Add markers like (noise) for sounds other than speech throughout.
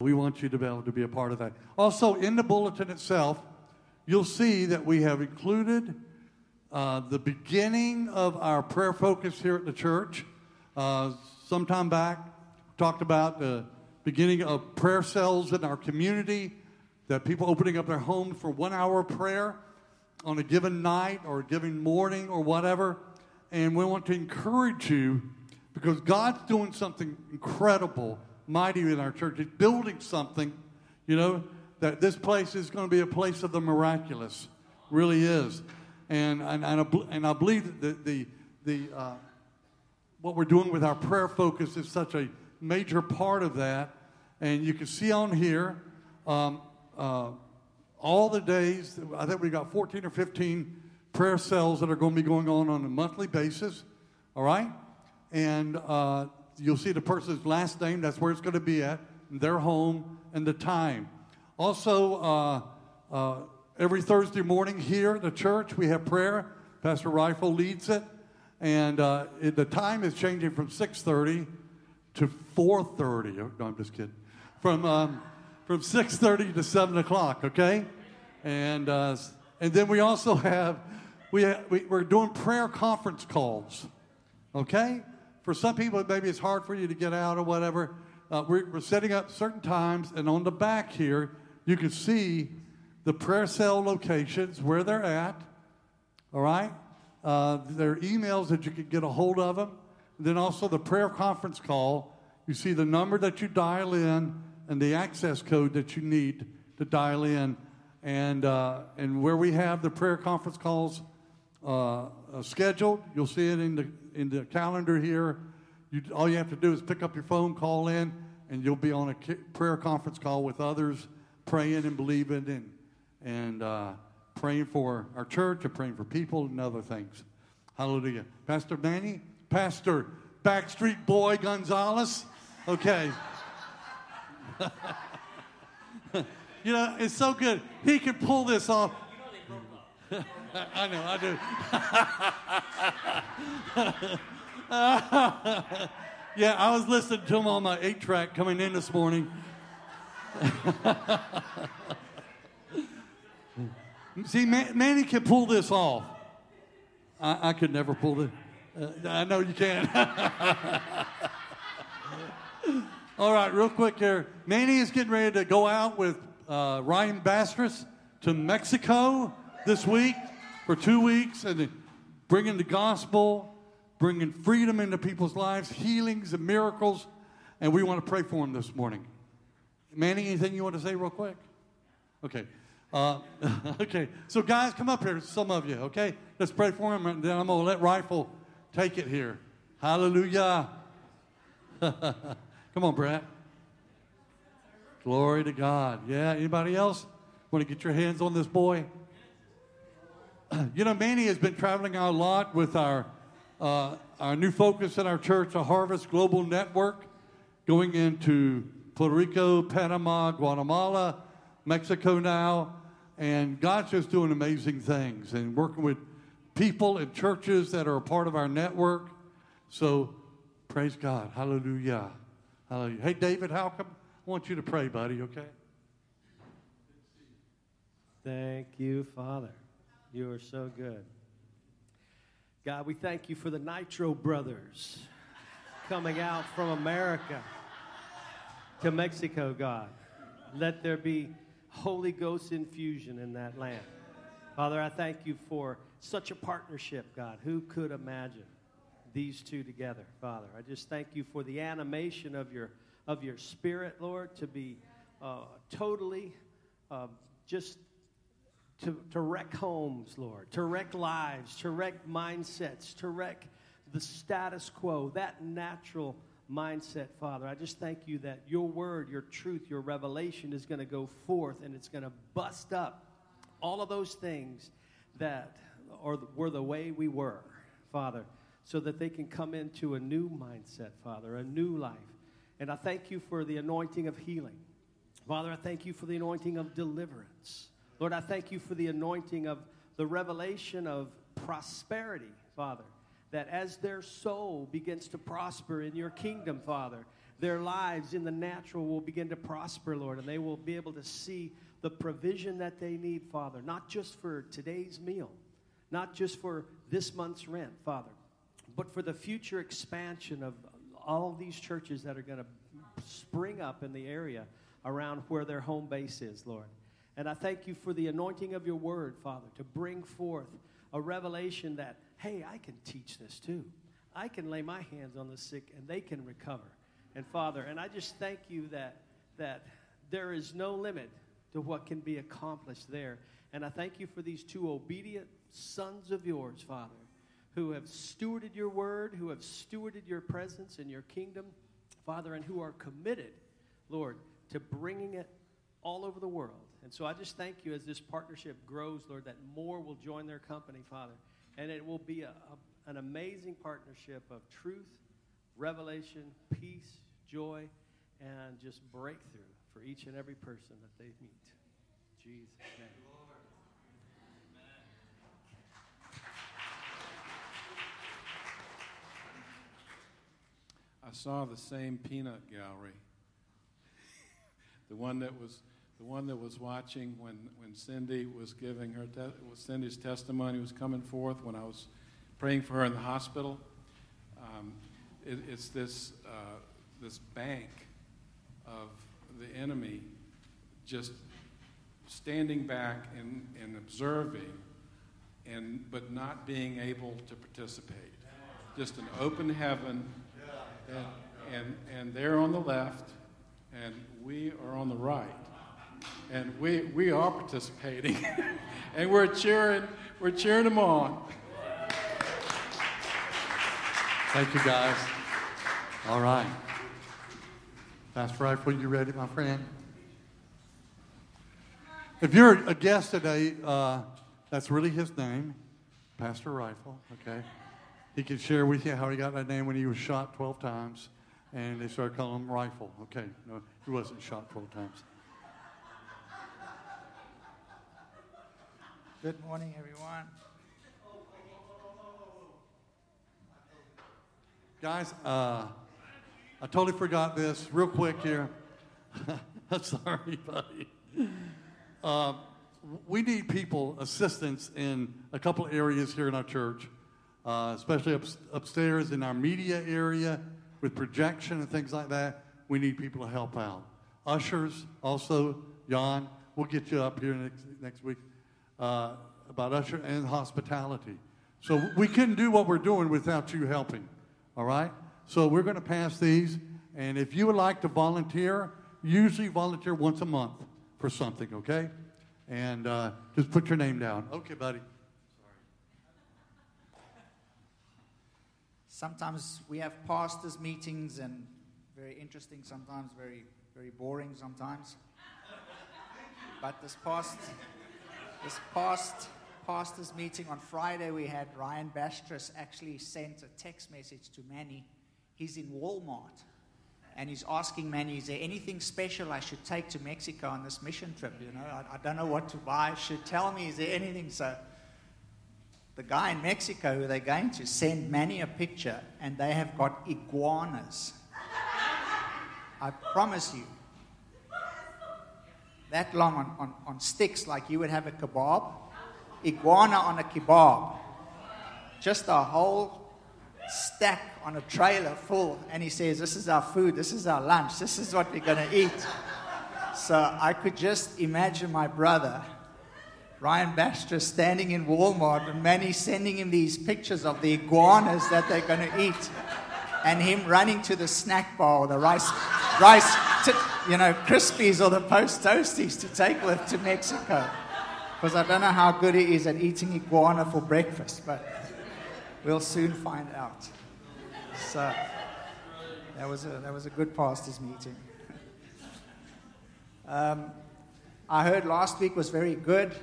We want you to be able to be a part of that. Also, in the bulletin itself, you'll see that we have included uh, the beginning of our prayer focus here at the church. Uh, sometime back, talked about the beginning of prayer cells in our community, that people opening up their homes for one hour prayer on a given night or a given morning or whatever. And we want to encourage you because God's doing something incredible, mighty in our church. He's building something, you know, that this place is going to be a place of the miraculous. Really is. And, and, and, I, and I believe that the, the, the uh, what we're doing with our prayer focus is such a major part of that. And you can see on here um, uh, all the days, I think we've got 14 or 15 prayer cells that are going to be going on on a monthly basis. All right? And uh, you'll see the person's last name, that's where it's going to be at, their home, and the time. Also, uh, uh, every Thursday morning here at the church, we have prayer. Pastor Rifle leads it. And uh, it, the time is changing from 6.30 to 4.30. Oh, no, I'm just kidding. From, um, from 6.30 to 7 o'clock, okay? And, uh, and then we also have, we, we, we're doing prayer conference calls, okay? For some people, maybe it's hard for you to get out or whatever. Uh, we're, we're setting up certain times, and on the back here, you can see the prayer cell locations, where they're at, all right? Uh, there are emails that you can get a hold of them. And then also the prayer conference call. You see the number that you dial in and the access code that you need to dial in. And, uh, and where we have the prayer conference calls uh, uh scheduled, you'll see it in the, in the calendar here. You, all you have to do is pick up your phone, call in, and you'll be on a prayer conference call with others, praying and believing and, and uh, praying for our church and praying for people and other things. Hallelujah. Pastor Manny, Pastor Backstreet Boy Gonzalez. Okay. (laughs) you know, it's so good. He can pull this off. (laughs) I know, I do. (laughs) yeah, I was listening to him on my eight track coming in this morning. (laughs) See, Manny can pull this off. I, I could never pull it. Uh, I know you can. (laughs) All right, real quick here. Manny is getting ready to go out with uh, Ryan Bastris to Mexico this week for two weeks and bringing the gospel, bringing freedom into people's lives, healings and miracles. And we want to pray for him this morning. Manny, anything you want to say real quick? Okay. Uh, (laughs) okay, so guys, come up here, some of you, okay? Let's pray for him, and then I'm going to let Rifle take it here. Hallelujah. (laughs) come on, Brad. Glory to God. Yeah, anybody else want to get your hands on this boy? (clears throat) you know, Manny has been traveling a lot with our, uh, our new focus in our church, a Harvest Global Network, going into Puerto Rico, Panama, Guatemala, Mexico now. And God's just doing amazing things and working with people and churches that are a part of our network. So praise God. Hallelujah. Hallelujah. Hey, David Halcomb, I want you to pray, buddy, okay? Thank you, Father. You are so good. God, we thank you for the Nitro Brothers coming out from America to Mexico, God. Let there be Holy Ghost infusion in that land. Father, I thank you for such a partnership, God. Who could imagine these two together, Father? I just thank you for the animation of your, of your spirit, Lord, to be uh, totally uh, just to, to wreck homes, Lord, to wreck lives, to wreck mindsets, to wreck the status quo, that natural mindset, Father. I just thank you that your word, your truth, your revelation is going to go forth and it's going to bust up all of those things that are, were the way we were, Father, so that they can come into a new mindset, Father, a new life. And I thank you for the anointing of healing. Father, I thank you for the anointing of deliverance. Lord, I thank you for the anointing of the revelation of prosperity, Father that as their soul begins to prosper in your kingdom, Father, their lives in the natural will begin to prosper, Lord, and they will be able to see the provision that they need, Father, not just for today's meal, not just for this month's rent, Father, but for the future expansion of all of these churches that are going to spring up in the area around where their home base is, Lord. And I thank you for the anointing of your word, Father, to bring forth a revelation that, hey, I can teach this too. I can lay my hands on the sick and they can recover. And Father, and I just thank you that that there is no limit to what can be accomplished there. And I thank you for these two obedient sons of yours, Father, who have stewarded your word, who have stewarded your presence in your kingdom, Father, and who are committed, Lord, to bringing it all over the world. And so I just thank you as this partnership grows, Lord, that more will join their company, Father. And it will be a, a, an amazing partnership of truth, revelation, peace, joy, and just breakthrough for each and every person that they meet. Jesus' name. I saw the same peanut gallery. (laughs) the one that was the one that was watching when, when Cindy was giving her te- Cindy's testimony was coming forth when I was praying for her in the hospital. Um, it, it's this uh, this bank of the enemy just standing back and, and observing and but not being able to participate. Just an open heaven and, and, and they're on the left and we are on the right. And we, we are participating (laughs) and we're cheering, we're cheering them on. Thank you, guys. All right. Pastor Rifle, you ready, my friend? If you're a guest today, uh, that's really his name, Pastor Rifle, okay? He can share with you how he got that name when he was shot 12 times, and they started calling him Rifle. Okay, no, he wasn't shot 12 times. Good morning, everyone. Guys, uh, I totally forgot this. Real quick here. (laughs) Sorry, buddy. Uh, we need people assistance in a couple areas here in our church, uh, especially up, upstairs in our media area with projection and things like that. We need people to help out. Ushers, also, Jan, we'll get you up here next, next week uh, about usher and hospitality. So we couldn't do what we're doing without you helping. All right? So we're going to pass these. And if you would like to volunteer, usually volunteer once a month for something, okay? And uh, just put your name down. Okay, buddy. Sometimes we have pastors' meetings and very interesting, sometimes very, very boring sometimes. But this past, this past pastors' meeting on Friday, we had Ryan Bastris actually sent a text message to Manny he's in Walmart and he's asking Manny, is there anything special I should take to Mexico on this mission trip? You know, I, I don't know what to buy. Should tell me, is there anything? So the guy in Mexico who they're going to send Manny a picture and they have got iguanas. I promise you. That long on, on, on sticks, like you would have a kebab. Iguana on a kebab. Just a whole stack on a trailer full, and he says, This is our food, this is our lunch, this is what we're going to eat. So I could just imagine my brother, Ryan Baxter, standing in Walmart, and Manny sending him these pictures of the iguanas that they're going to eat, and him running to the snack bar, the rice, rice, you know, Krispies or the Post Toasties to take with to Mexico. Because I don't know how good he is at eating iguana for breakfast, but We'll soon find out. So that was a, that was a good pastors meeting. (laughs) um, I heard last week was very good.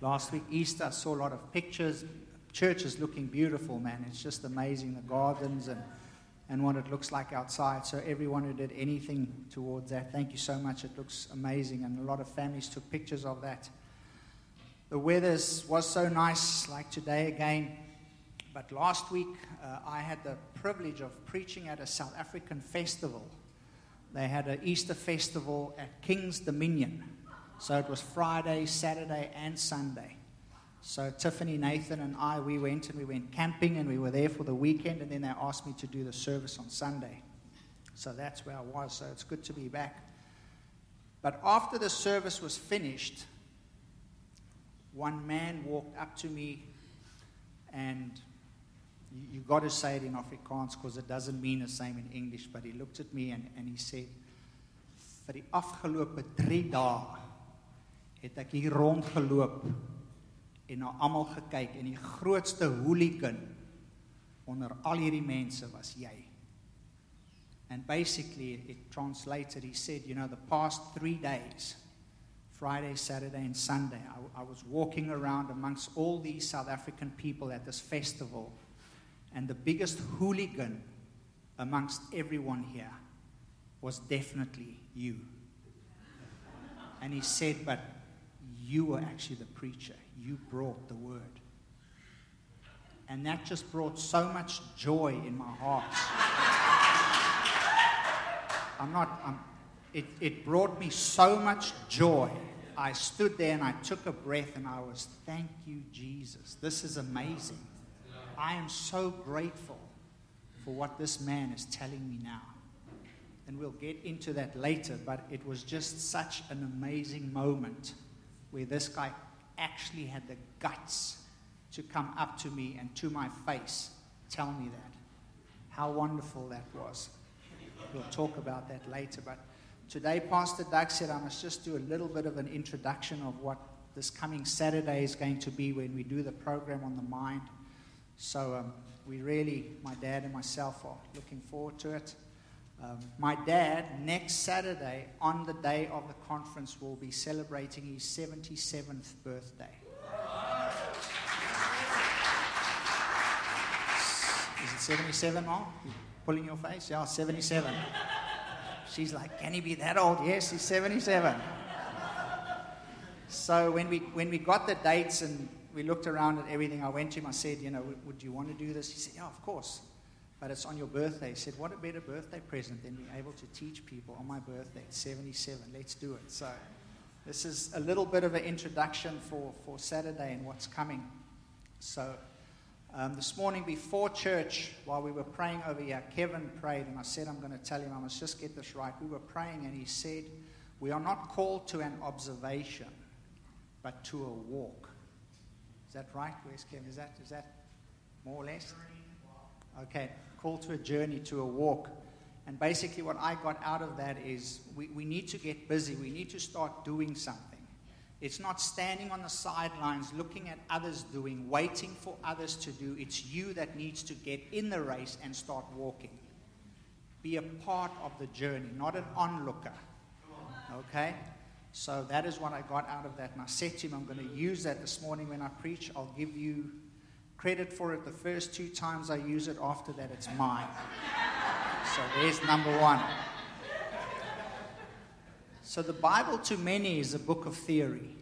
Last week, Easter, I saw a lot of pictures. Church is looking beautiful, man. It's just amazing the gardens and, and what it looks like outside. So, everyone who did anything towards that, thank you so much. It looks amazing. And a lot of families took pictures of that. The weather was so nice, like today again. But last week, uh, I had the privilege of preaching at a South African festival they had an Easter festival at King's Dominion. So it was Friday, Saturday, and Sunday. So Tiffany, Nathan, and I, we went and we went camping and we were there for the weekend, and then they asked me to do the service on Sunday. So that's where I was. So it's good to be back. But after the service was finished, one man walked up to me and you, you got to say it in Afrikaans because it doesn't mean the same in English. But he looked at me and, and he said, vir die afgelope 3 dae het ek hier rondgeloop en na almal gekyk en die grootste hooligan onder al hierdie mense was jy. And basically it translated he said, you know, the past 3 days Friday, Saturday, and Sunday. I, I, was walking around amongst all these South African people at this festival, and the biggest hooligan amongst everyone here was definitely you. And he said, But you were actually the preacher, you brought the word. And that just brought so much joy in my heart. I'm not, I'm, it, it brought me so much joy. I stood there and I took a breath and I was, thank you, Jesus. This is amazing. I am so grateful for what this man is telling me now. And we'll get into that later, but it was just such an amazing moment where this guy actually had the guts to come up to me and to my face tell me that. How wonderful that was. We'll talk about that later, but today Pastor Doug said I must just do a little bit of an introduction of what this coming Saturday is going to be when we do the program on the mind. So um, we really, my dad and myself, are looking forward to it. Um, my dad, next Saturday, on the day of the conference, will be celebrating his 77th birthday. Is it 77, Mom? Pulling your face? Yeah, 77. She's like, Can he be that old? Yes, he's 77. So when we, when we got the dates and we looked around at everything, I went to him, I said, You know, would you want to do this? He said, Yeah, of course but it's on your birthday. He said, What a better birthday present than being able to teach people on my birthday, 77. Let's do it. So, this is a little bit of an introduction for, for Saturday and what's coming. So, um, this morning before church, while we were praying over here, Kevin prayed, and I said, I'm going to tell him, I must just get this right. We were praying, and he said, We are not called to an observation, but to a walk. Is that right? Where's Kevin? Is that, is that more or less? Okay call to a journey, to a walk. And basically, what I got out of that is we, we need to get busy. We need to start doing something. It's not standing on the sidelines looking at others doing, waiting for others to do. It's you that needs to get in the race and start walking. Be a part of the journey, not an onlooker. Okay? So that is what I got out of that. And I said to him, I'm going to use that this morning when I preach. I'll give you credit for it the first two times I use it, after that, it's mine. So there's number one. So the Bible to many is a book of theory.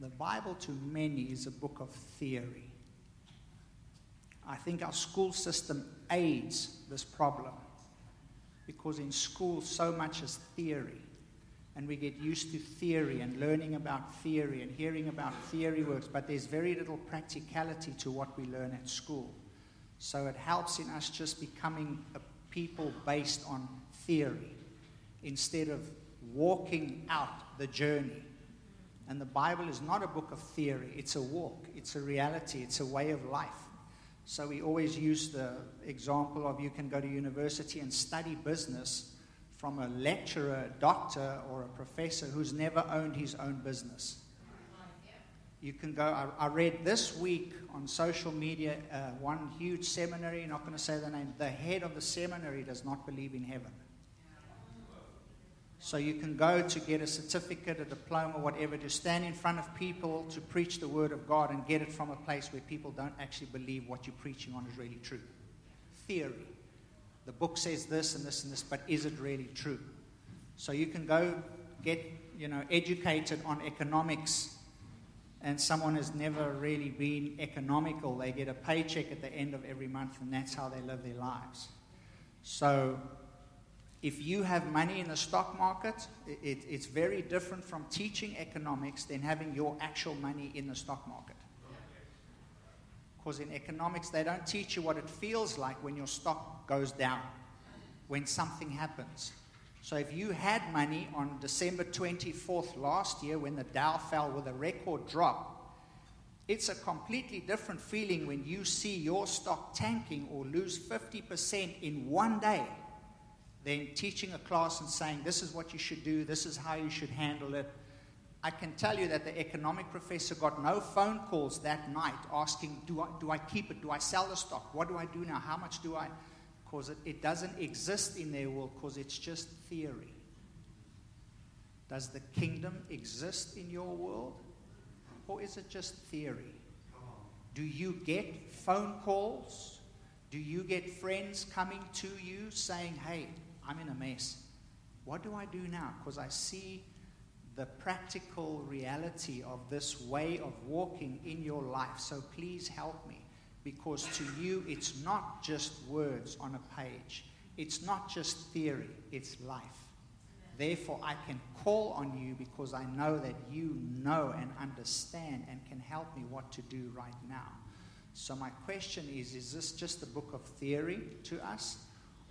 The Bible to many is a book of theory. I think our school system aids this problem because in school so much is theory and we get used to theory and learning about theory and hearing about theory works, but there's very little practicality to what we learn at school. So it helps in us just becoming a people based on theory instead of walking out the journey. And the Bible is not a book of theory, it's a walk, it's a reality, it's a way of life. So we always use the example of you can go to university and study business from a lecturer, doctor, or a professor who's never owned his own business. You can go, I, I read this week on social media uh, one huge seminary, not going to say the name, the head of the seminary does not believe in heaven. So you can go to get a certificate, a diploma, whatever, to stand in front of people to preach the word of God and get it from a place where people don't actually believe what you're preaching on is really true. Theory the book says this and this and this, but is it really true? So you can go get, you know, educated on economics and someone has never really been economical. They get a paycheck at the end of every month and that's how they live their lives. So, if you have money in the stock market, it, it, it's very different from teaching economics than having your actual money in the stock market. Because in economics, they don't teach you what it feels like when your stock goes down, when something happens. So if you had money on December 24th last year when the Dow fell with a record drop, it's a completely different feeling when you see your stock tanking or lose 50% in one day than teaching a class and saying, This is what you should do, this is how you should handle it. I can tell you that the economic professor got no phone calls that night asking, Do I, do I keep it? Do I sell the stock? What do I do now? How much do I? Because it, it doesn't exist in their world because it's just theory. Does the kingdom exist in your world? Or is it just theory? Do you get phone calls? Do you get friends coming to you saying, Hey, I'm in a mess. What do I do now? Because I see the practical reality of this way of walking in your life. So please help me. Because to you, it's not just words on a page, it's not just theory, it's life. Therefore, I can call on you because I know that you know and understand and can help me what to do right now. So, my question is is this just a book of theory to us,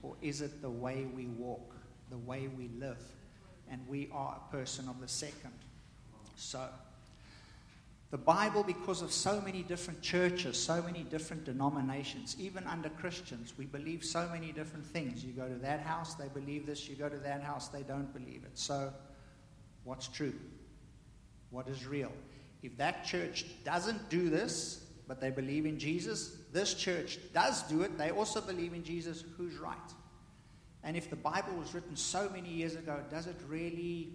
or is it the way we walk, the way we live? And we are a person of the second. So, the Bible, because of so many different churches, so many different denominations, even under Christians, we believe so many different things. You go to that house, they believe this. You go to that house, they don't believe it. So, what's true? What is real? If that church doesn't do this, but they believe in Jesus, this church does do it, they also believe in Jesus, who's right? And if the Bible was written so many years ago, does it really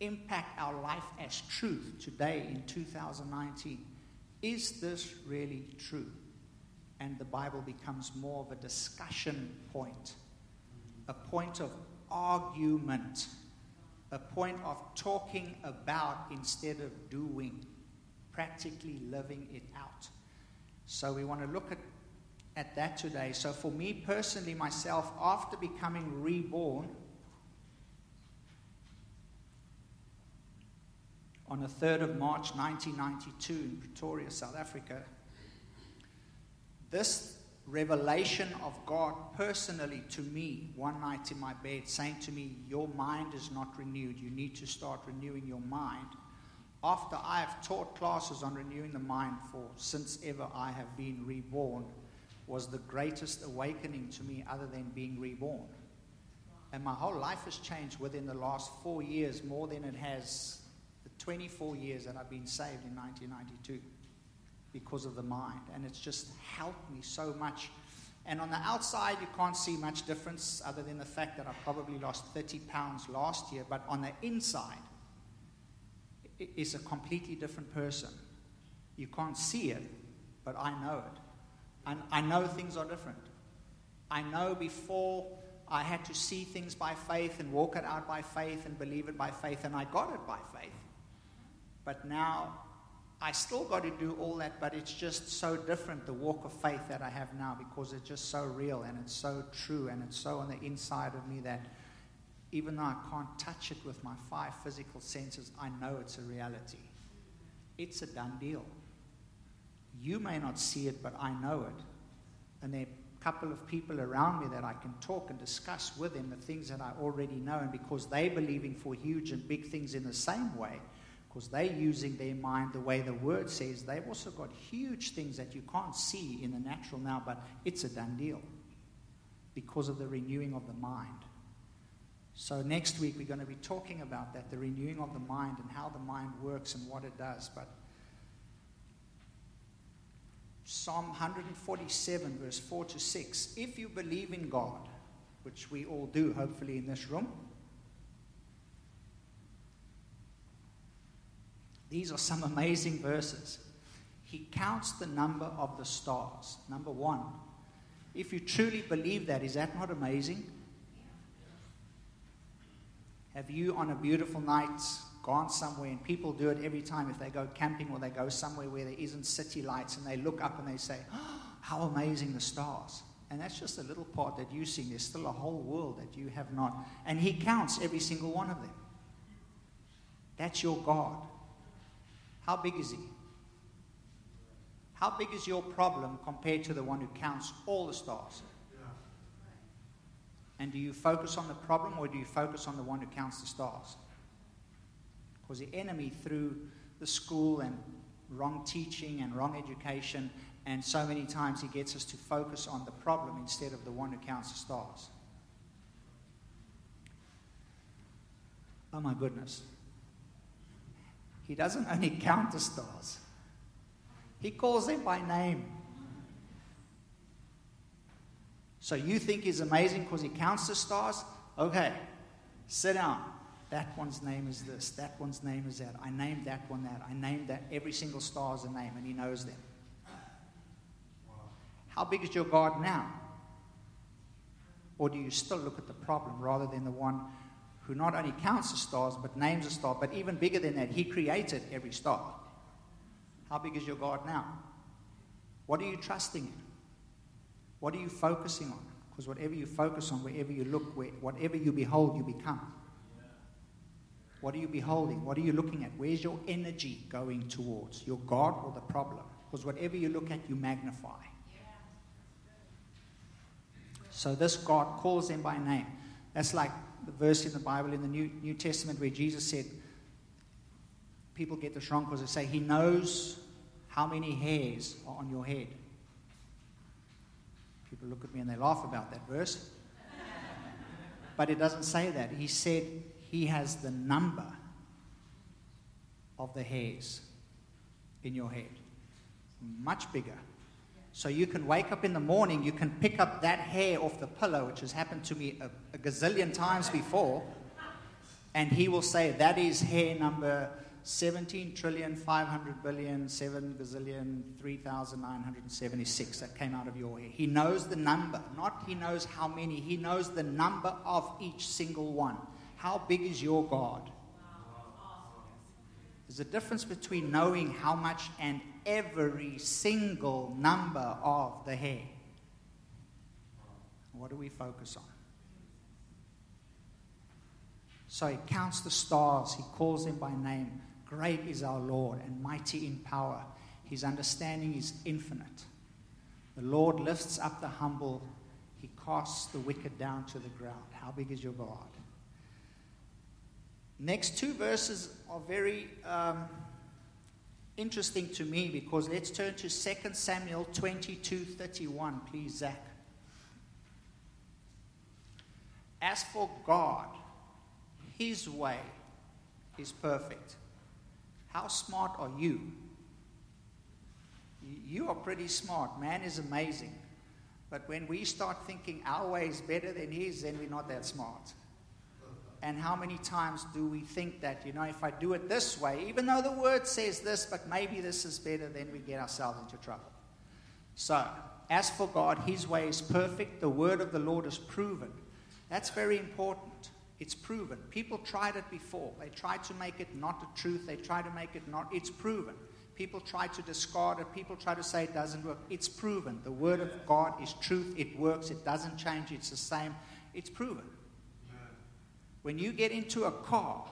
impact our life as truth today in 2019. Is this really true? And the Bible becomes more of a discussion point, a point of argument, a point of talking about instead of doing, practically living it out. So we want to look at, at that today. So for me personally, myself, after becoming reborn, on the 3rd of March 1992 in Pretoria, South Africa. This revelation of God personally to me one night in my bed, saying to me, Your mind is not renewed. You need to start renewing your mind. After I have taught classes on renewing the mind for since ever I have been reborn, was the greatest awakening to me other than being reborn. And my whole life has changed within the last four years more than it has the 24 years that I've been saved in 1992 because of the mind. And it's just helped me so much. And on the outside, you can't see much difference other than the fact that I probably lost 30 pounds last year. But on the inside, it's a completely different person. You can't see it, but I know it. And I know things are different. I know before I had to see things by faith and walk it out by faith and believe it by faith, and I got it by faith. But now I still got to do all that, but it's just so different, the walk of faith that I have now, because it's just so real and it's so true and it's so on the inside of me that even though I can't touch it with my five physical senses, I know it's a reality. It's a done deal. You may not see it, but I know it. And there are a couple of people around me that I can talk and discuss with them the things that I already know. And because they're believing for huge and big things in the same way, because they're using their mind the way the word says. They've also got huge things that you can't see in the natural now, but it's a done deal because of the renewing of the mind. So, next week we're going to be talking about that the renewing of the mind and how the mind works and what it does. But Psalm 147, verse 4 to 6 if you believe in God, which we all do, hopefully, in this room, These are some amazing verses. He counts the number of the stars. Number one. If you truly believe that, is that not amazing? Have you, on a beautiful night, gone somewhere, and people do it every time if they go camping or they go somewhere where there isn't city lights, and they look up and they say, oh, How amazing the stars! And that's just a little part that you sing. There's still a whole world that you have not. And He counts every single one of them. That's your God. How big is He? How big is your problem compared to the one who counts all the stars? And do you focus on the problem or do you focus on the one who counts the stars? Because the enemy, through the school and wrong teaching and wrong education, and so many times he gets us to focus on the problem instead of the one who counts the stars. Oh my goodness. He doesn't only (laughs) count the stars, he calls them by name. So you think he's amazing because he counts the stars? Okay, sit down. That one's name is this. That one's name is that. I named that one that. I named that. Every single star is a name, and he knows them. How big is your God now? Or do you still look at the problem rather than the one who not only counts the stars but names a star, but even bigger than that, he created every star? How big is your God now? What are you trusting in? What are you focusing on? Because whatever you focus on, wherever you look, where, whatever you behold, you become. What are you beholding? What are you looking at? Where's your energy going towards? Your God or the problem? Because whatever you look at, you magnify. So this God calls them by name. That's like the verse in the Bible in the New, New Testament where Jesus said, people get this wrong because they say, He knows how many hairs are on your head. People look at me and they laugh about that verse. (laughs) but it doesn't say that. He said He has the number of the hairs in your head. Much bigger. So you can wake up in the morning, you can pick up that hair off the pillow, which has happened to me a, a gazillion times before, and he will say, That is hair number 17 trillion, 500 billion, 7 gazillion, 3,976 that came out of your hair. He knows the number, not he knows how many, he knows the number of each single one. How big is your God? There's a difference between knowing how much and every single number of the hair. What do we focus on? So he counts the stars, he calls them by name. Great is our Lord and mighty in power. His understanding is infinite. The Lord lifts up the humble, he casts the wicked down to the ground. How big is your God? Next two verses are very. Um, interesting to me because let's turn to 2 Samuel 22 31, please, Zach. As for God, His way is perfect. How smart are you? You are pretty smart. Man is amazing. But when we start thinking our way is better than His, then we're not that smart. And how many times do we think that, you know, if I do it this way, even though the word says this, but maybe this is better, then we get ourselves into trouble. So, as for God, His way is perfect. The word of the Lord is proven. That's very important. It's proven. People tried it before. They tried to make it not the truth. They tried to make it not. It's proven. People try to discard it. People try to say it doesn't work. It's proven. The word of God is truth. It works. It doesn't change. It's the same. It's proven. When you get into a car,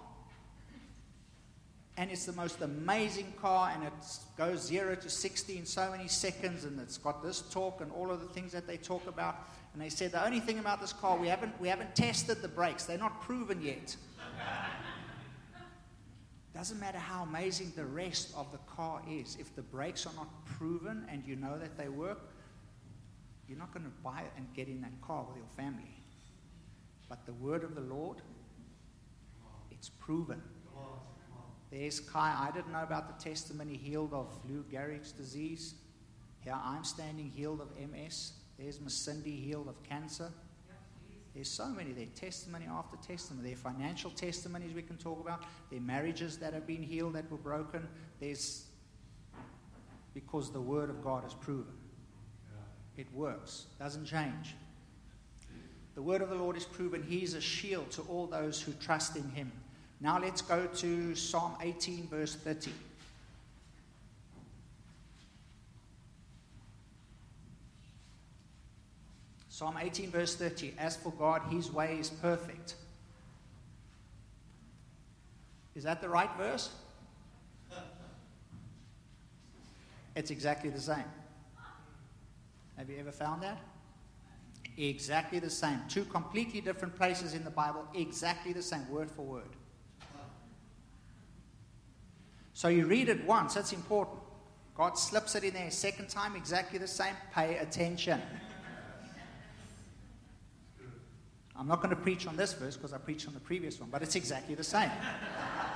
and it's the most amazing car, and it goes 0 to 60 in so many seconds, and it's got this torque and all of the things that they talk about. And they said the only thing about this car, we haven't, we haven't tested the brakes, they're not proven yet. Doesn't matter how amazing the rest of the car is, if the brakes are not proven and you know that they work, you're not going to buy it and get in that car with your family. But the word of the Lord it's proven. There's Kai. I didn't know about the testimony healed of Lou Gehrig's disease. Here I'm standing healed of MS. There's Miss Cindy healed of cancer. There's so many there, testimony after testimony. There are financial testimonies we can talk about. There are marriages that have been healed that were broken. There's because the word of God is proven. It works, doesn't change. The word of the Lord is proven. He is a shield to all those who trust in him. Now let's go to Psalm 18, verse 30. Psalm 18, verse 30 As for God, his way is perfect. Is that the right verse? (laughs) It's exactly the same. Have you ever found that? Exactly the same. Two completely different places in the Bible, exactly the same, word for word. So you read it once, that's important. God slips it in there. Second time, exactly the same. Pay attention. I'm not going to preach on this verse because I preached on the previous one, but it's exactly the same.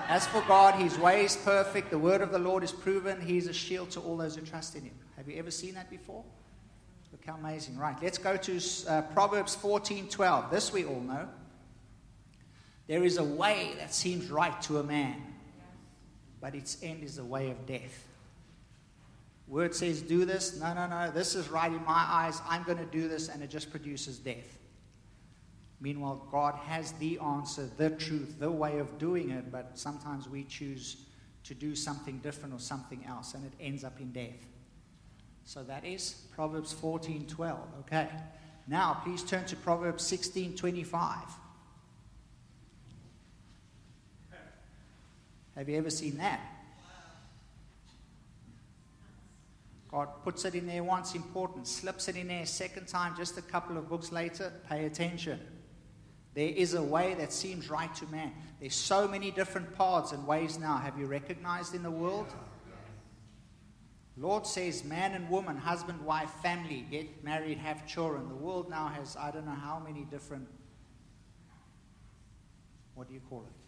As for God, his way is perfect. The word of the Lord is proven. He is a shield to all those who trust in him. Have you ever seen that before? Look how amazing. Right, let's go to uh, Proverbs 14 12. This we all know. There is a way that seems right to a man, but its end is the way of death. Word says, do this. No, no, no. This is right in my eyes. I'm going to do this, and it just produces death. Meanwhile, God has the answer, the truth, the way of doing it, but sometimes we choose to do something different or something else, and it ends up in death. So that is Proverbs 14 12. Okay. Now, please turn to Proverbs 16 25. Have you ever seen that? God puts it in there once, important, slips it in there second time, just a couple of books later, pay attention. There is a way that seems right to man. There's so many different paths and ways now. Have you recognized in the world? Lord says man and woman, husband, wife, family, get married, have children. The world now has I don't know how many different what do you call it?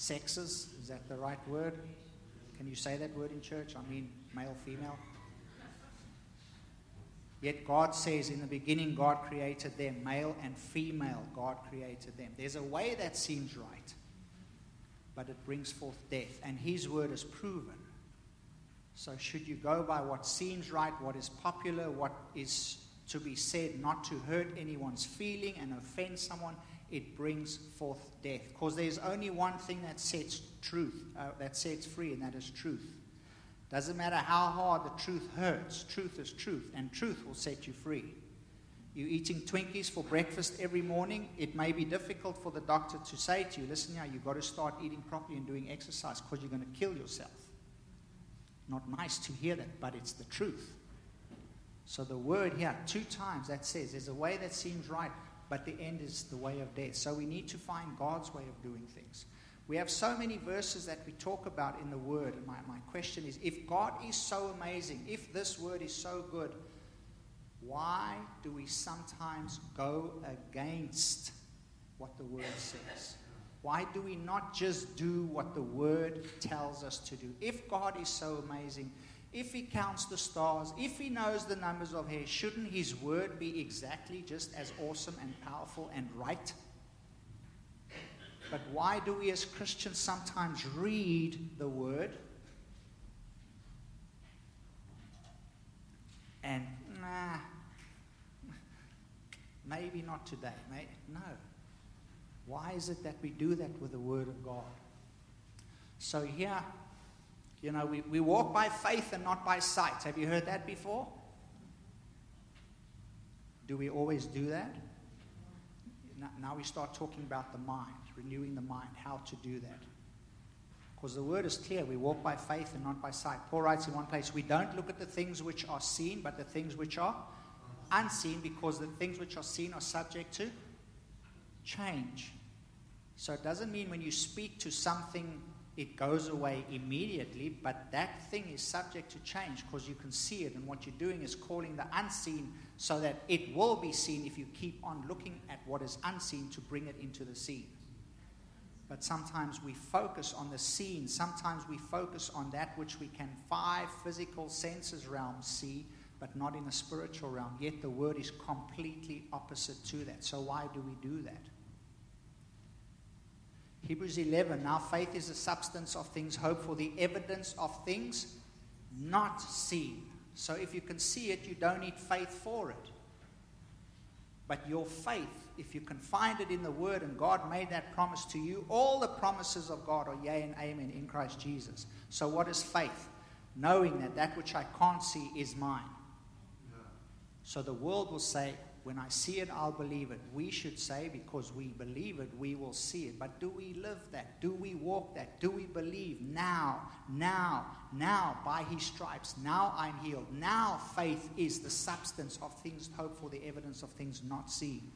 Sexes, is that the right word? Can you say that word in church? I mean male, female. Yet God says in the beginning, God created them, male and female, God created them. There's a way that seems right, but it brings forth death. And His word is proven. So, should you go by what seems right, what is popular, what is to be said, not to hurt anyone's feeling and offend someone, it brings forth death. Because there's only one thing that sets truth, uh, that sets free, and that is truth. Doesn't matter how hard the truth hurts, truth is truth, and truth will set you free. You're eating Twinkies for breakfast every morning. It may be difficult for the doctor to say to you, listen now, you've got to start eating properly and doing exercise because you're going to kill yourself. Not nice to hear that, but it's the truth. So the word here, two times that says, there's a way that seems right, but the end is the way of death. So we need to find God's way of doing things. We have so many verses that we talk about in the Word. And my, my question is if God is so amazing, if this Word is so good, why do we sometimes go against what the Word says? Why do we not just do what the Word tells us to do? If God is so amazing, if He counts the stars, if He knows the numbers of hair, shouldn't His Word be exactly just as awesome and powerful and right? But why do we as Christians sometimes read the word and, nah, maybe not today? May, no. Why is it that we do that with the word of God? So here, you know, we, we walk by faith and not by sight. Have you heard that before? Do we always do that? Now we start talking about the mind renewing the mind, how to do that. Because the word is clear. We walk by faith and not by sight. Paul writes in one place, we don't look at the things which are seen, but the things which are unseen, because the things which are seen are subject to change. So it doesn't mean when you speak to something, it goes away immediately, but that thing is subject to change because you can see it, and what you're doing is calling the unseen so that it will be seen if you keep on looking at what is unseen to bring it into the seen but sometimes we focus on the seen. Sometimes we focus on that which we can five physical senses realms see, but not in the spiritual realm. Yet the word is completely opposite to that. So why do we do that? Hebrews 11. Now faith is the substance of things hoped for, the evidence of things not seen. So if you can see it, you don't need faith for it. But your faith if you can find it in the Word and God made that promise to you, all the promises of God are yea and amen in Christ Jesus. So, what is faith? Knowing that that which I can't see is mine. So the world will say, when I see it, I'll believe it. We should say, because we believe it, we will see it. But do we live that? Do we walk that? Do we believe now, now, now, by his stripes, now I'm healed? Now faith is the substance of things hoped for, the evidence of things not seen.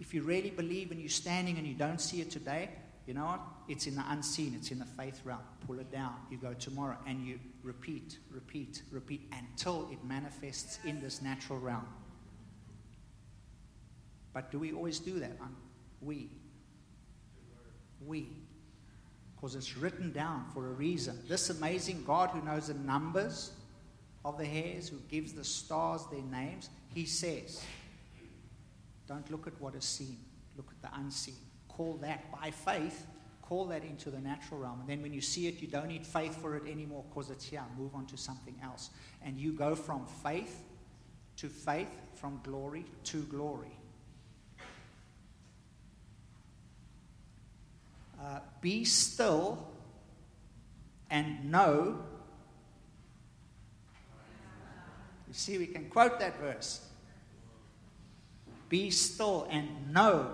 If you really believe and you're standing and you don't see it today, you know what? It's in the unseen, it's in the faith realm. Pull it down. You go tomorrow and you repeat, repeat, repeat until it manifests in this natural realm. But do we always do that? Um, we. We. Because it's written down for a reason. This amazing God who knows the numbers of the hairs, who gives the stars their names, he says, don't look at what is seen, look at the unseen. Call that by faith, call that into the natural realm. And then when you see it, you don't need faith for it anymore because it's here. Move on to something else. And you go from faith to faith, from glory to glory. Uh, be still and know. You see, we can quote that verse. Be still and know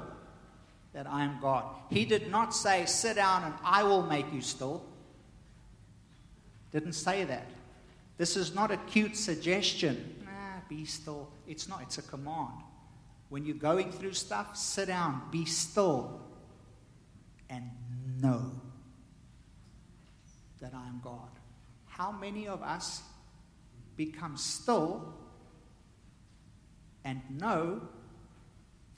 that I am God. He did not say, Sit down and I will make you still. Didn't say that. This is not a cute suggestion. Nah, be still. It's not, it's a command. When you're going through stuff, sit down, be still, and know that I am God. How many of us become still and know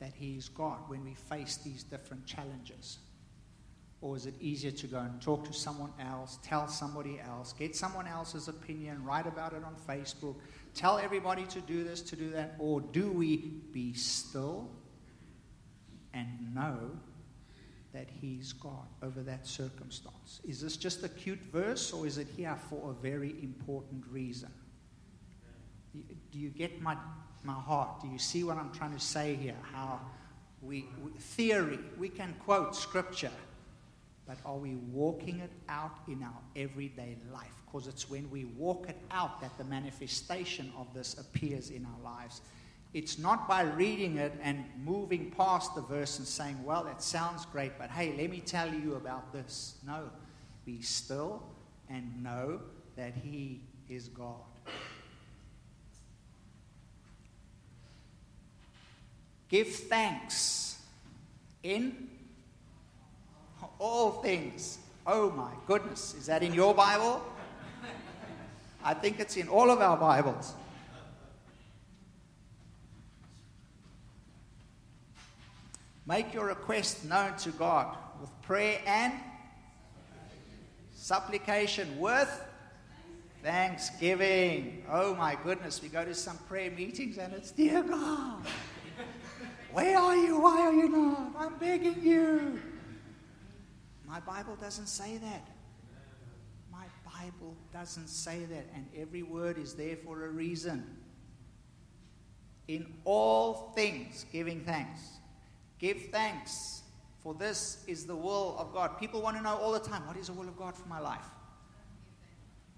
that He is God when we face these different challenges? Or is it easier to go and talk to someone else, tell somebody else, get someone else's opinion, write about it on Facebook, tell everybody to do this, to do that? Or do we be still and know that He's God over that circumstance? Is this just a cute verse or is it here for a very important reason? Do you get my, my heart? Do you see what I'm trying to say here? How we, we theory, we can quote scripture, but are we walking it out in our everyday life? Because it's when we walk it out that the manifestation of this appears in our lives. It's not by reading it and moving past the verse and saying, well, that sounds great, but hey, let me tell you about this. No. Be still and know that He is God. Give thanks in all things. Oh my goodness. Is that in your Bible? I think it's in all of our Bibles. Make your request known to God with prayer and supplication with thanksgiving. Oh my goodness, we go to some prayer meetings and it's, Dear God, where are you? Why are you not? I'm begging you. My Bible doesn't say that. My Bible doesn't say that, and every word is there for a reason. In all things, giving thanks. Give thanks, for this is the will of God. People want to know all the time what is the will of God for my life?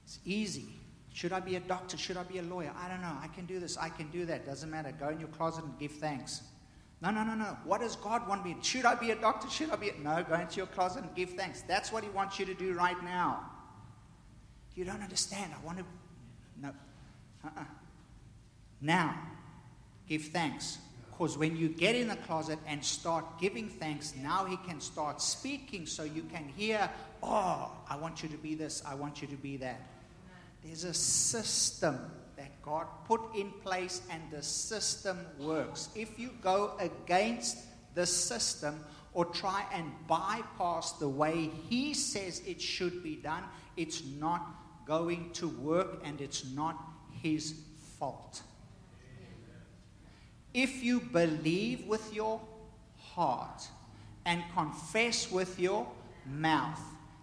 It's easy. Should I be a doctor? Should I be a lawyer? I don't know. I can do this. I can do that. Doesn't matter. Go in your closet and give thanks. No, no, no, no. What does God want me? Should I be a doctor? Should I be? A... No, go into your closet and give thanks. That's what He wants you to do right now. You don't understand. I want to. No. Uh-uh. Now, give thanks. Because when you get in the closet and start giving thanks, now He can start speaking so you can hear, oh, I want you to be this, I want you to be that. There's a system that God put in place, and the system works. If you go against the system or try and bypass the way He says it should be done, it's not going to work and it's not His fault. If you believe with your heart and confess with your mouth,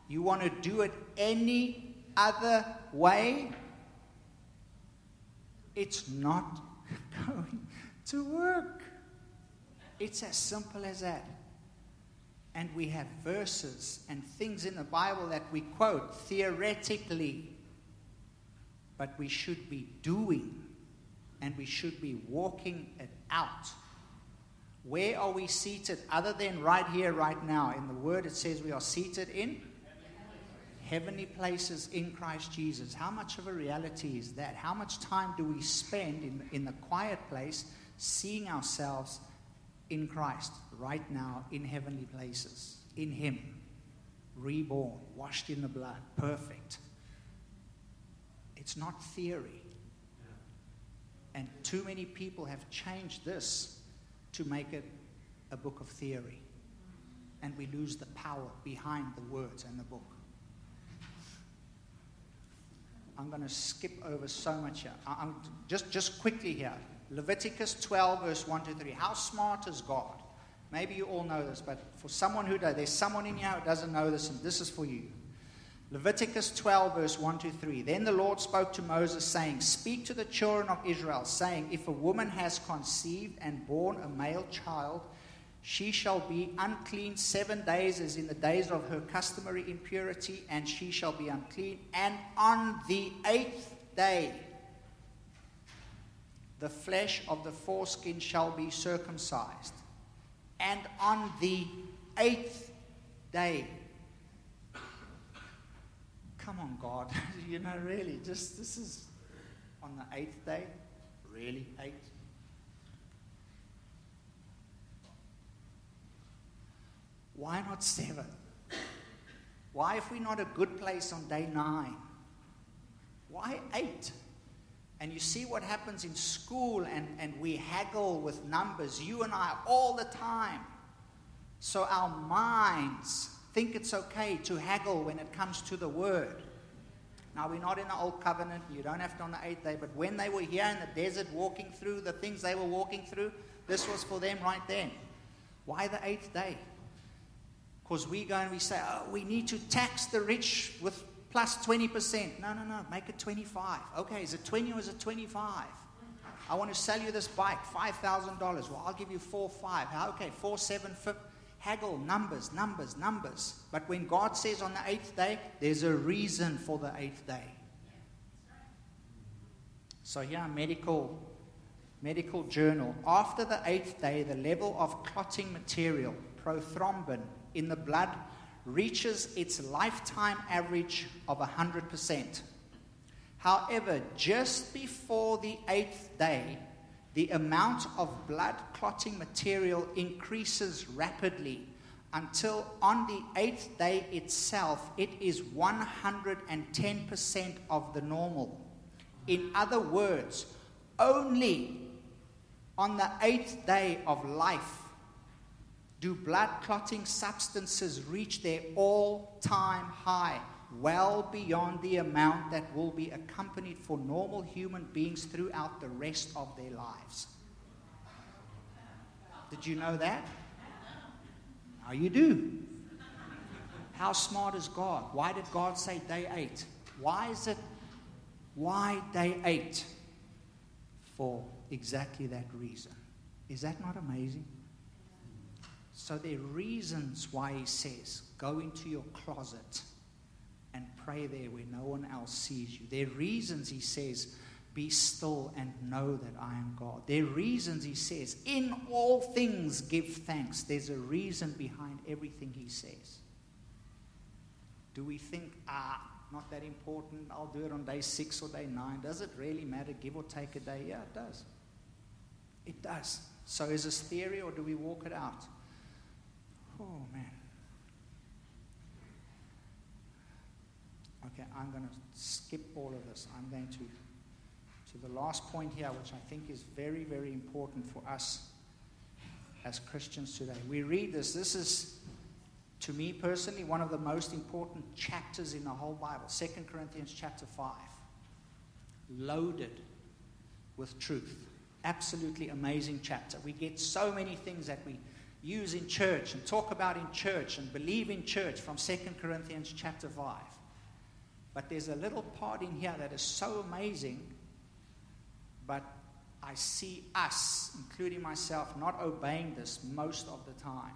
you want to do it any other way, it's not (laughs) going to work. It's as simple as that. And we have verses and things in the Bible that we quote theoretically, but we should be doing and we should be walking it out. Where are we seated other than right here, right now? In the Word, it says we are seated in heavenly places in Christ Jesus. How much of a reality is that? How much time do we spend in, in the quiet place seeing ourselves in Christ right now in heavenly places, in Him, reborn, washed in the blood, perfect? It's not theory. And too many people have changed this to make it a book of theory. And we lose the power behind the words and the book. I'm going to skip over so much here. I'm just, just quickly here. Leviticus 12, verse 1 to 3. How smart is God? Maybe you all know this, but for someone who does, there's someone in here who doesn't know this, and this is for you. Leviticus 12, verse 1 to 3. Then the Lord spoke to Moses, saying, Speak to the children of Israel, saying, If a woman has conceived and born a male child, she shall be unclean seven days, as in the days of her customary impurity, and she shall be unclean. And on the eighth day, the flesh of the foreskin shall be circumcised. And on the eighth day, come on, God, (laughs) you know, really, just this is on the eighth day, really, eight. Why not seven? Why, if we're not a good place on day nine? Why eight? And you see what happens in school, and, and we haggle with numbers, you and I, all the time. So our minds think it's okay to haggle when it comes to the word. Now, we're not in the old covenant, you don't have to on the eighth day, but when they were here in the desert walking through the things they were walking through, this was for them right then. Why the eighth day? Because we go and we say, oh, we need to tax the rich with plus 20%. No, no, no, make it 25. Okay, is it 20 or is it 25? I want to sell you this bike, $5,000. Well, I'll give you four, five. Okay, four, seven, five. Haggle, numbers, numbers, numbers. But when God says on the eighth day, there's a reason for the eighth day. So here, medical, medical journal. After the eighth day, the level of clotting material, prothrombin, in the blood reaches its lifetime average of 100%. However, just before the eighth day, the amount of blood clotting material increases rapidly until on the eighth day itself it is 110% of the normal. In other words, only on the eighth day of life do blood clotting substances reach their all time high, well beyond the amount that will be accompanied for normal human beings throughout the rest of their lives. Did you know that? Now you do. How smart is God? Why did God say day eight? Why is it, why day eight? For exactly that reason. Is that not amazing? So there are reasons why he says, go into your closet pray there where no one else sees you. There are reasons he says, be still and know that I am God. There are reasons he says, in all things give thanks. There's a reason behind everything he says. Do we think, ah, not that important, I'll do it on day six or day nine? Does it really matter, give or take a day? Yeah, it does. It does. So is this theory or do we walk it out? Oh, man. Okay, I'm going to skip all of this. I'm going to to the last point here, which I think is very, very important for us as Christians today. We read this. This is, to me personally, one of the most important chapters in the whole Bible. Second Corinthians chapter 5. Loaded with truth. Absolutely amazing chapter. We get so many things that we use in church and talk about in church and believe in church from Second Corinthians chapter 5. But there's a little part in here that is so amazing, but I see us, including myself, not obeying this most of the time.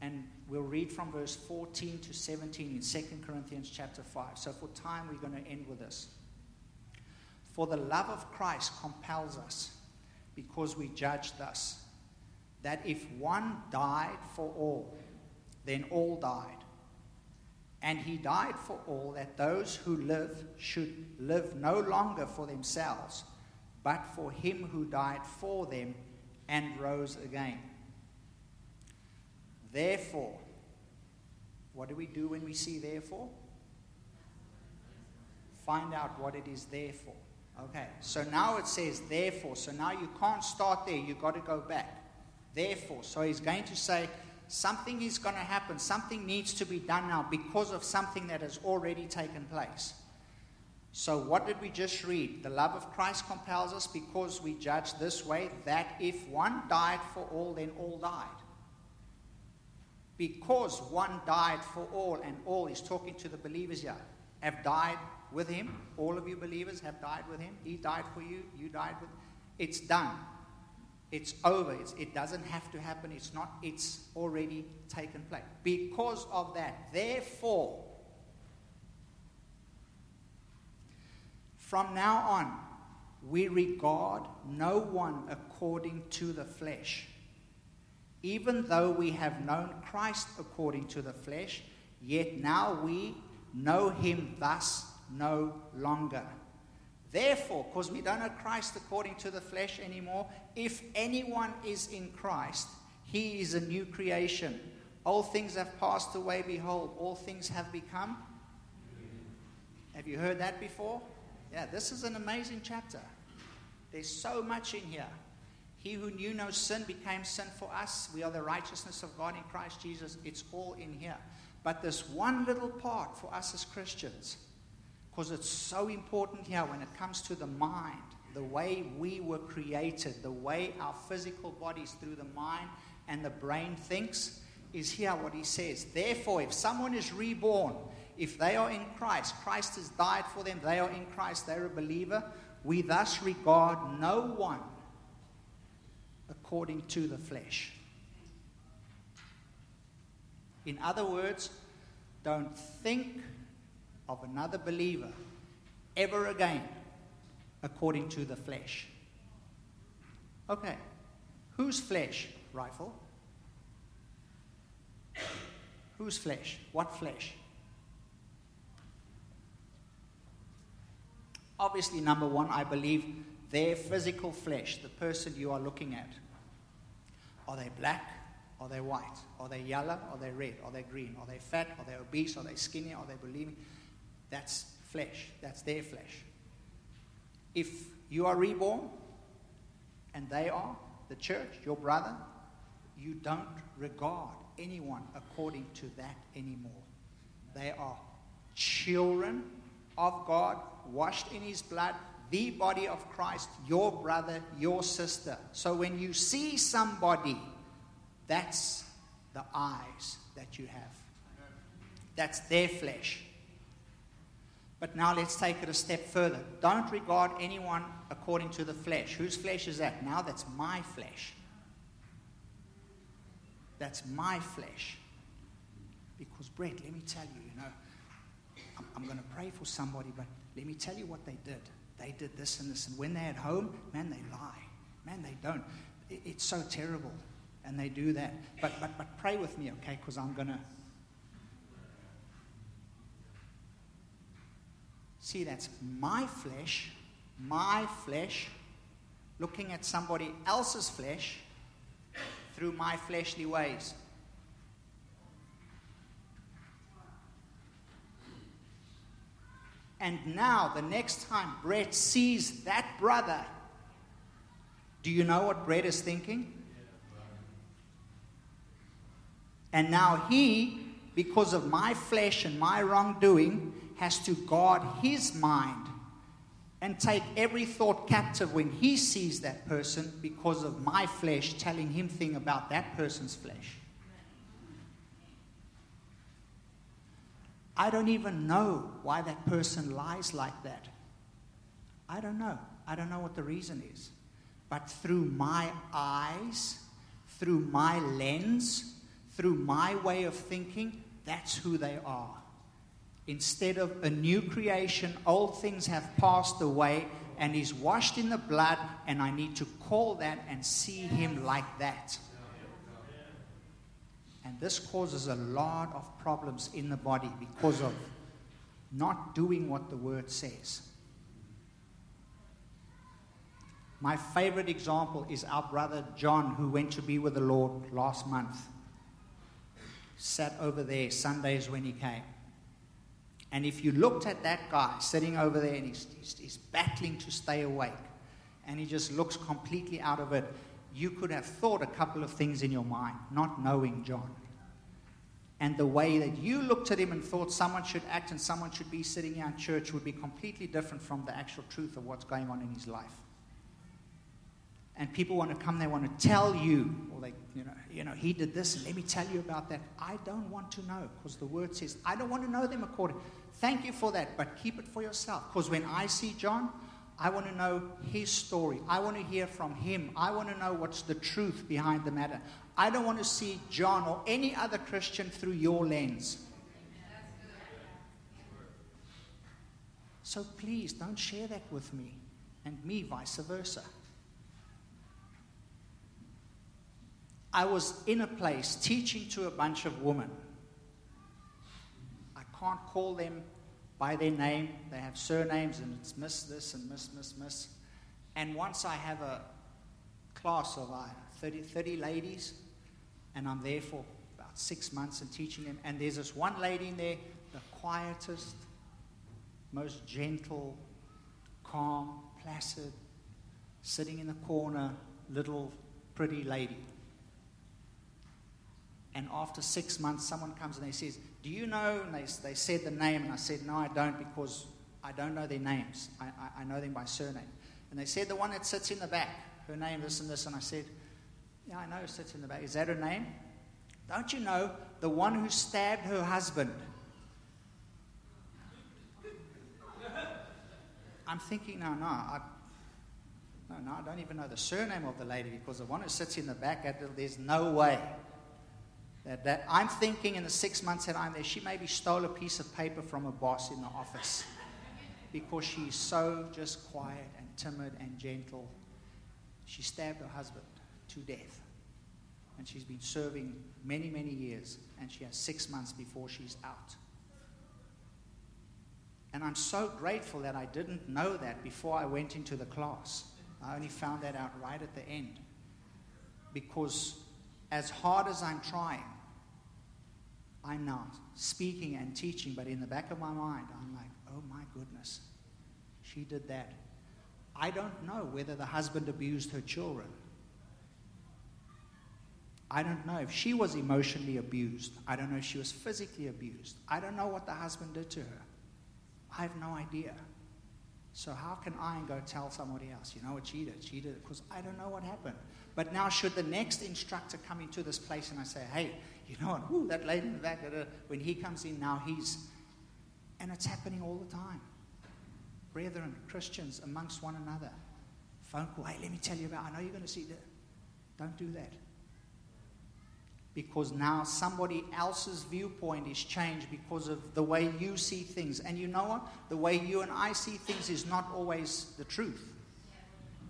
And we'll read from verse 14 to 17 in 2 Corinthians chapter 5. So for time, we're going to end with this. For the love of Christ compels us, because we judge thus, that if one died for all, then all died. And he died for all, that those who live should live no longer for themselves, but for him who died for them and rose again. Therefore, what do we do when we see therefore? Find out what it is there for. Okay, so now it says therefore. So now you can't start there, you've got to go back. Therefore, so he's going to say, something is going to happen. Something needs to be done now because of something that has already taken place. So, what did we just read? The love of Christ compels us because we judge this way that if one died for all, then all died. Because one died for all, and all is talking to the believers here, have died with him. All of you believers have died with him. He died for you, you died with It's done. It's over. It's, it doesn't have to happen. It's not, it's already taken place. Because of that, therefore, from now on, we regard no one according to the flesh. Even though we have known Christ according to the flesh, yet now we know him thus no longer. Therefore, because we don't know Christ according to the flesh anymore, if anyone is in Christ, he is a new creation. All things have passed away, behold, all things have become. Have you heard that before? Yeah, this is an amazing chapter. There's so much in here. He who knew no sin became sin for us. We are the righteousness of God in Christ Jesus. It's all in here. But this one little part for us as Christians because it's so important here when it comes to the mind, the way we were created, the way our physical bodies through the mind and the brain thinks, is here what he says. Therefore, if someone is reborn, if they are in Christ, Christ has died for them, they are in Christ, they're a believer, we thus regard no one according to the flesh. In other words, don't think of another believer ever again according to the flesh. Okay, whose flesh, rifle? Whose flesh? What flesh? Obviously, number one, I believe their physical flesh, the person you are looking at. Are they black? Are they white? Are they yellow? Are they red? Are they green? Are they fat? Are they obese? Are they skinny? Are they believing? That's flesh. That's their flesh. If you are reborn and they are, the church, your brother, you don't regard anyone according to that anymore. They are children of God, washed in his blood, the body of Christ, your brother, your sister. So when you see somebody, that's the eyes that you have. That's their flesh. But now let's take it a step further. Don't regard anyone according to the flesh. Whose flesh is that? Now that's my flesh. That's my flesh. Because, Brett, let me tell you, you know, I'm, I'm going to pray for somebody, but let me tell you what they did. They did this and this. And when they're at home, man, they lie. Man, they don't. It, it's so terrible. And they do that. But, but, but pray with me, okay? Because I'm going to See, that's my flesh, my flesh, looking at somebody else's flesh through my fleshly ways. And now, the next time Brett sees that brother, do you know what Brett is thinking? And now he, because of my flesh and my wrongdoing, has to guard his mind and take every thought captive when he sees that person because of my flesh telling him thing about that person's flesh. I don't even know why that person lies like that. I don't know. I don't know what the reason is. But through my eyes, through my lens, through my way of thinking, that's who they are. Instead of a new creation, old things have passed away. and he's washed in the blood, and I need to call that and see him like that. And this causes a lot of problems in the body because of not doing what the word says. My favorite example is our brother John, who went to be with the Lord last month. Sat over there Sundays when he came. And if you looked at that guy sitting over there and he's, he's, he's, battling to stay awake and he just looks completely out of it, you could have thought a couple of things in your mind, not knowing John. And the way that you looked at him and thought someone should act and someone should be sitting here in church would be completely different from the actual truth of what's going on in his life and people want to come they want to tell you or they you know you know he did this and let me tell you about that i don't want to know because the word says i don't want to know them according thank you for that but keep it for yourself because when i see john i want to know his story. I want to hear from him. I want to know what's the truth behind the matter. I don't want to see john or any other christian through your lens. So please don't share that with me and me vice versa. I was in a place teaching to a bunch of women. Can't call them by their name. They have surnames, and it's Miss this and Miss, Miss, Miss. And once I have a class of uh, 30, 30 ladies, and I'm there for about six months and teaching them. And there's this one lady in there, the quietest, most gentle, calm, placid, sitting in the corner, little pretty lady. And after six months, someone comes and they says, Do you know? And they, they said the name, and I said, No, I don't, because I don't know their names. I, I, I know them by surname. And they said, The one that sits in the back, her name, this and this. And I said, Yeah, I know who sits in the back. Is that her name? Don't you know the one who stabbed her husband? I'm thinking, no, no, I, no, no, I don't even know the surname of the lady because the one who sits in the back, there's no way that, that I'm thinking in the six months that I'm there, she maybe stole a piece of paper from a boss in the office because she's so just quiet and timid and gentle. She stabbed her husband to death. And she's been serving many, many years, and she has six months before she's out. And I'm so grateful that I didn't know that before I went into the class. I only found that out right at the end. Because as hard as I'm trying, I'm now speaking and teaching, but in the back of my mind, I'm like, oh my goodness, she did that. I don't know whether the husband abused her children. I don't know if she was emotionally abused. I don't know if she was physically abused. I don't know what the husband did to her. I have no idea. So how can I go tell somebody else, you know what she did? She did it because I don't know what happened. But now, should the next instructor come into this place and I say, hey, you know what? Ooh, that lady in the back, when he comes in now, he's. And it's happening all the time. Brethren, Christians amongst one another. Phone call, hey, let me tell you about, I know you're going to see that. Don't do that. Because now somebody else's viewpoint is changed because of the way you see things. And you know what? The way you and I see things is not always the truth.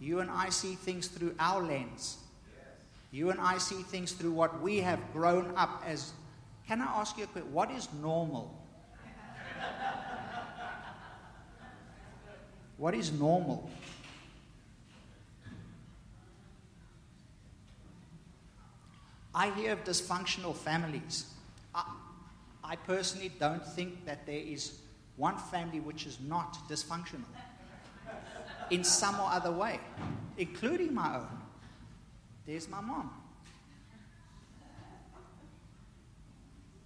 You and I see things through our lens. You and I see things through what we have grown up as. Can I ask you a quick? What is normal? what is normal? I hear of dysfunctional families. I, I personally don't think that there is one family which is not dysfunctional in some or other way, including my own. There's my mom.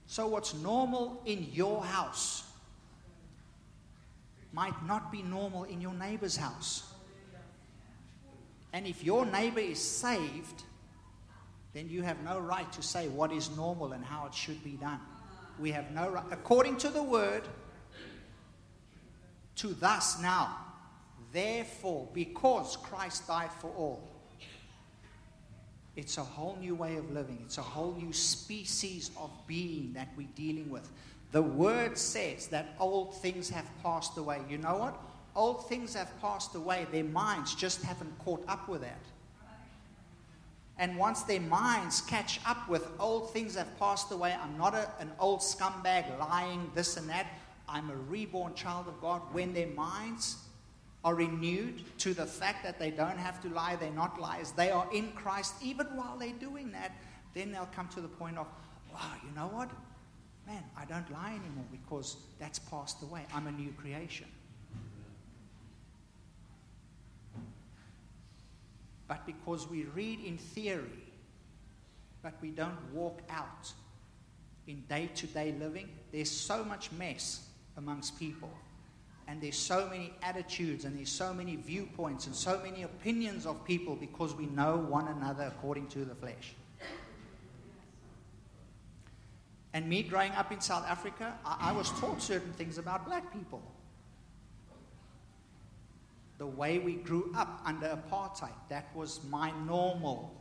So, what's normal in your house might not be normal in your neighbor's house. And if your neighbor is saved, then you have no right to say what is normal and how it should be done. We have no right, according to the word, to thus now Therefore, because Christ died for all, it's a whole new way of living. It's a whole new species of being that we're dealing with. The word says that old things have passed away. You know what? Old things have passed away. Their minds just haven't caught up with that. And once their minds catch up with old things have passed away, I'm not a, an old scumbag lying this and that. I'm a reborn child of God. When their minds are renewed to the fact that they don't have to lie, they're not liars, they are in Christ, even while they're doing that, then they'll come to the point of, wow, you know what? Man, I don't lie anymore because that's passed away. I'm a new creation. But because we read in theory, but we don't walk out in day to day living, there's so much mess amongst people. And there's so many attitudes and there's so many viewpoints and so many opinions of people because we know one another according to the flesh. And me growing up in South Africa, I, I was taught certain things about black people. The way we grew up under apartheid, that was my normal.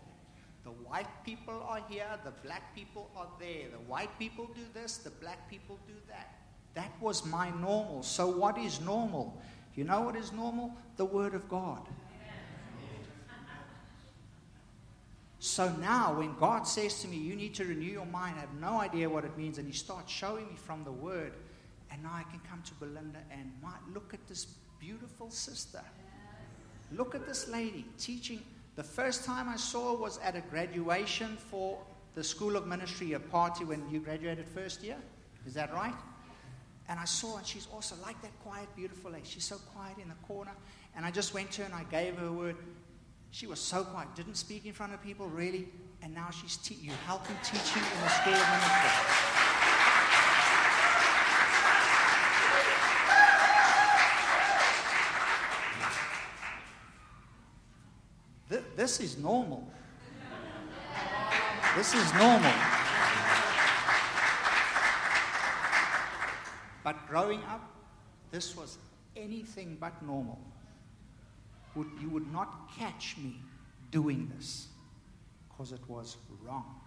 The white people are here, the black people are there. The white people do this, the black people do that. That was my normal. So, what is normal? You know what is normal? The Word of God. So now, when God says to me, You need to renew your mind, I have no idea what it means, and He starts showing me from the Word, and now I can come to Belinda and my, look at this beautiful sister. Look at this lady teaching. The first time I saw was at a graduation for the School of Ministry, a party when you graduated first year. Is that right? And I saw, and she's also like that quiet, beautiful lady. She's so quiet in the corner. And I just went to her and I gave her a word. She was so quiet, didn't speak in front of people really. And now she's te- you helping teaching in the school of ministry. this is normal. This is normal. But growing up, this was anything but normal. Would, you would not catch me doing this because it was wrong.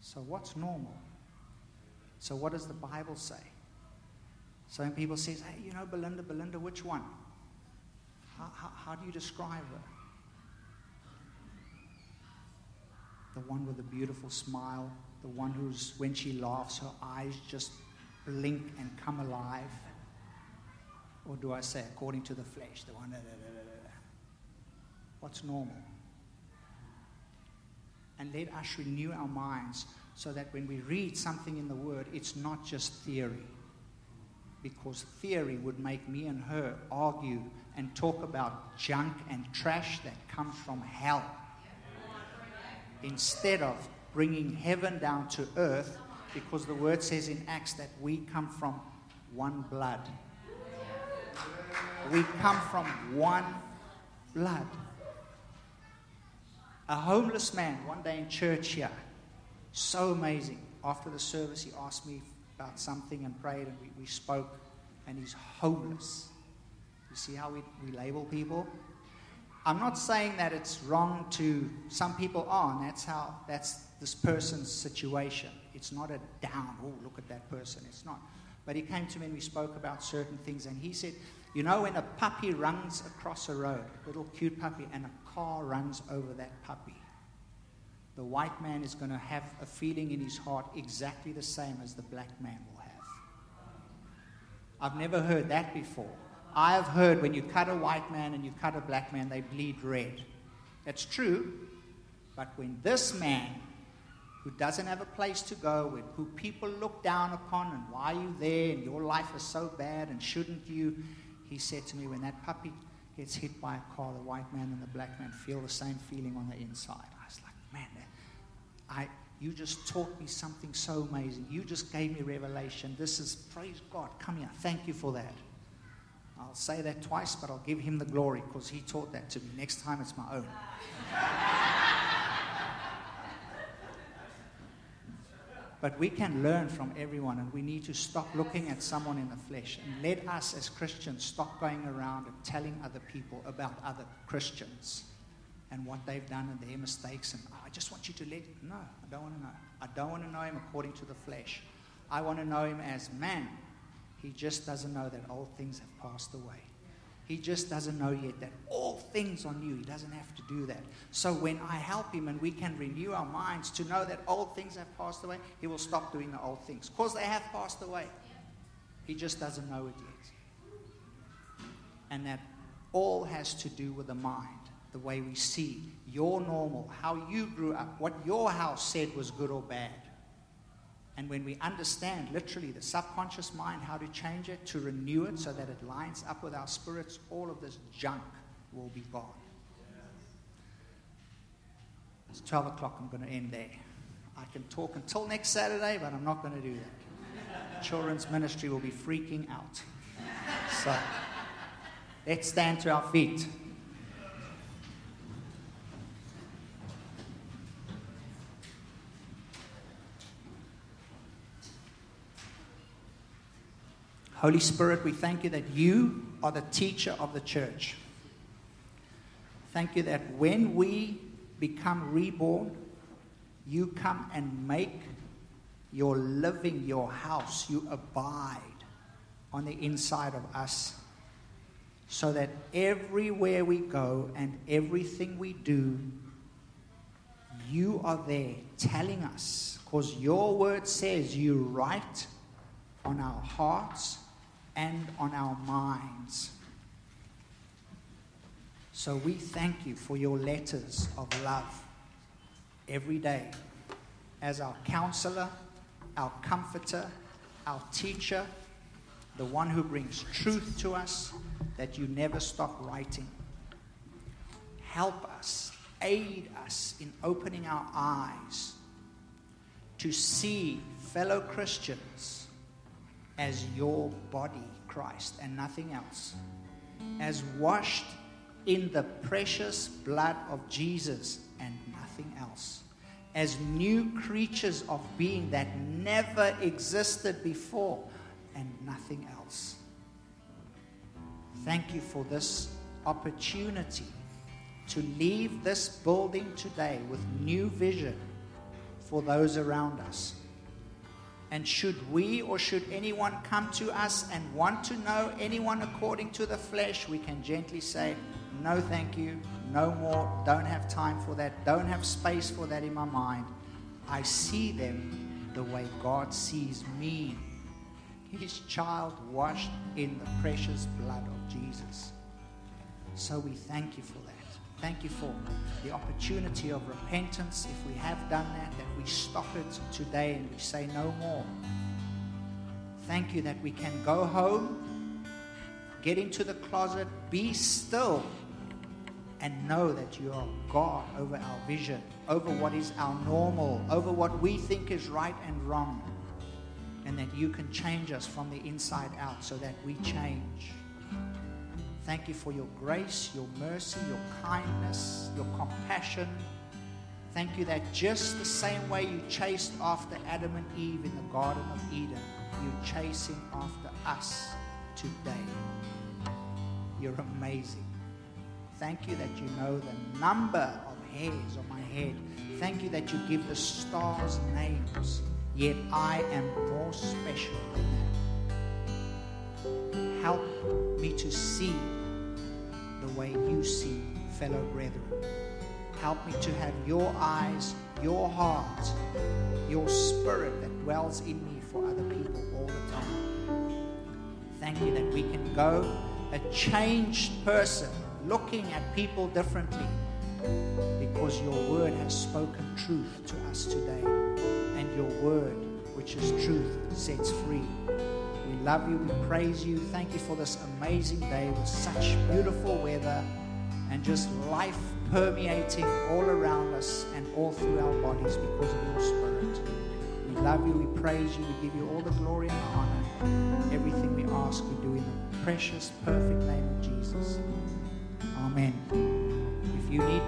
So, what's normal? So, what does the Bible say? Some people say, hey, you know, Belinda, Belinda, which one? How, how, how do you describe her? The one with the beautiful smile, the one who's, when she laughs, her eyes just blink and come alive? Or do I say, according to the flesh, the one, da, da, da, what's normal? And let us renew our minds so that when we read something in the Word, it's not just theory. Because theory would make me and her argue and talk about junk and trash that comes from hell. Instead of bringing heaven down to earth, because the word says in Acts that we come from one blood. We come from one blood. A homeless man one day in church here, so amazing. After the service, he asked me about something and prayed, and we, we spoke, and he's homeless. You see how we, we label people? I'm not saying that it's wrong to, some people are, and that's how, that's this person's situation. It's not a down, oh, look at that person. It's not. But he came to me and we spoke about certain things, and he said, You know, when a puppy runs across a road, little cute puppy, and a car runs over that puppy, the white man is going to have a feeling in his heart exactly the same as the black man will have. I've never heard that before. I have heard when you cut a white man and you cut a black man, they bleed red. That's true. But when this man, who doesn't have a place to go, and who people look down upon, and why are you there, and your life is so bad, and shouldn't you? He said to me, when that puppy gets hit by a car, the white man and the black man feel the same feeling on the inside. I was like, man, I, you just taught me something so amazing. You just gave me revelation. This is, praise God. Come here. Thank you for that. I'll say that twice, but I'll give him the glory because he taught that to me. Next time it's my own. But we can learn from everyone, and we need to stop looking at someone in the flesh. And let us, as Christians, stop going around and telling other people about other Christians and what they've done and their mistakes. And oh, I just want you to let. No, I don't want to know. I don't want to know him according to the flesh. I want to know him as man He just doesn't know that old things have passed away. He just doesn't know yet that all things are new. He doesn't have to do that. So when I help him and we can renew our minds to know that old things have passed away, he will stop doing the old things because they have passed away. He just doesn't know it yet. And that all has to do with the mind, the way we see your normal, how you grew up, what your house said was good or bad. And when we understand literally the subconscious mind, how to change it, to renew it so that it lines up with our spirits, all of this junk will be gone. It's 12 o'clock. I'm going to end there. I can talk until next Saturday, but I'm not going to do that. Children's ministry will be freaking out. So let's stand to our feet. Holy Spirit, we thank you that you are the teacher of the church. Thank you that when we become reborn, you come and make your living, your house, you abide on the inside of us. So that everywhere we go and everything we do, you are there telling us, because your word says you write on our hearts and on our minds. So we thank you for your letters of love every day as our counselor, our comforter, our teacher, the one who brings truth to us that you never stop writing. Help us, aid us in opening our eyes to see fellow Christians as your body, Christ, and nothing else, as washed in the precious blood of Jesus and nothing else, as new creatures of being that never existed before and nothing else. Thank you for this opportunity to leave this building today with new vision for those around us and should we or should anyone come to us and want to know anyone according to the flesh, we can gently say, No, thank you, no more, don't have time for that, don't have space for that in my mind. I see them the way God sees me, his child washed in the precious blood of Jesus. So we thank you for that. Thank you for the opportunity of repentance. If we have done that, that we stop it today and we say no more. Thank you that we can go home, get into the closet, be still, and know that you are God over our vision, over what is our normal, over what we think is right and wrong, and that you can change us from the inside out so that we change. Thank you for your grace, your mercy, your kindness, your compassion. Thank you that just the same way you chased after Adam and Eve in the Garden of Eden, you're chasing after us today. You're amazing. Thank you that you know the number of hairs on my head. Thank you that you give the stars names. Yet I am more special than that. Help me to see the way you see fellow brethren. Help me to have your eyes, your heart, your spirit that dwells in me for other people all the time. Thank you that we can go a changed person, looking at people differently, because your word has spoken truth to us today. And your word, which is truth, sets free. Love you. We praise you. Thank you for this amazing day with such beautiful weather and just life permeating all around us and all through our bodies because of your spirit. We love you. We praise you. We give you all the glory and honor. Everything we ask, we do in the precious, perfect name of Jesus. Amen. If you need